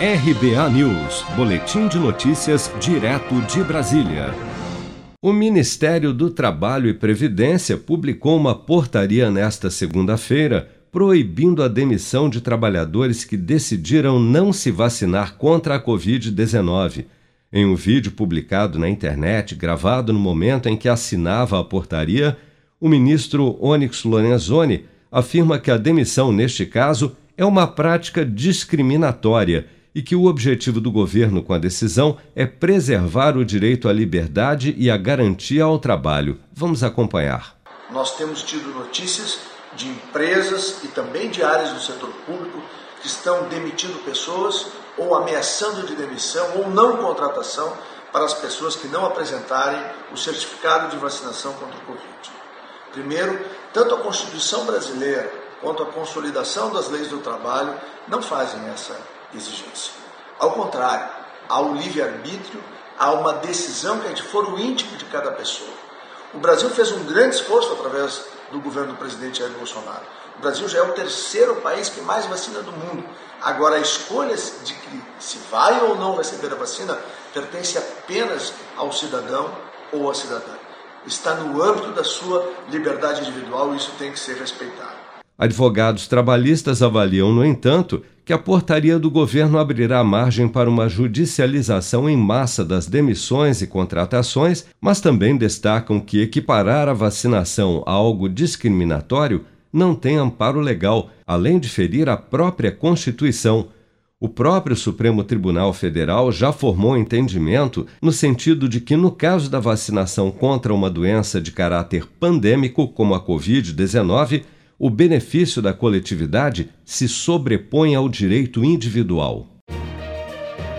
RBA News, Boletim de Notícias, direto de Brasília. O Ministério do Trabalho e Previdência publicou uma portaria nesta segunda-feira proibindo a demissão de trabalhadores que decidiram não se vacinar contra a Covid-19. Em um vídeo publicado na internet, gravado no momento em que assinava a portaria, o ministro Onyx Lorenzoni afirma que a demissão, neste caso, é uma prática discriminatória e que o objetivo do governo com a decisão é preservar o direito à liberdade e a garantia ao trabalho. Vamos acompanhar. Nós temos tido notícias de empresas e também de áreas do setor público que estão demitindo pessoas ou ameaçando de demissão ou não contratação para as pessoas que não apresentarem o certificado de vacinação contra o Covid. Primeiro, tanto a Constituição brasileira quanto a consolidação das leis do trabalho não fazem essa exigência. Ao contrário, há o livre-arbítrio, há uma decisão que é de foro íntimo de cada pessoa. O Brasil fez um grande esforço através do governo do presidente Jair Bolsonaro. O Brasil já é o terceiro país que mais vacina do mundo. Agora, a escolha de que se vai ou não receber a vacina pertence apenas ao cidadão ou à cidadã. Está no âmbito da sua liberdade individual e isso tem que ser respeitado. Advogados trabalhistas avaliam, no entanto, que a portaria do governo abrirá margem para uma judicialização em massa das demissões e contratações, mas também destacam que equiparar a vacinação a algo discriminatório não tem amparo legal, além de ferir a própria Constituição. O próprio Supremo Tribunal Federal já formou entendimento no sentido de que, no caso da vacinação contra uma doença de caráter pandêmico, como a Covid-19, o benefício da coletividade se sobrepõe ao direito individual.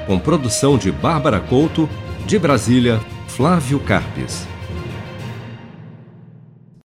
Com produção de Bárbara Couto, de Brasília, Flávio Carpes.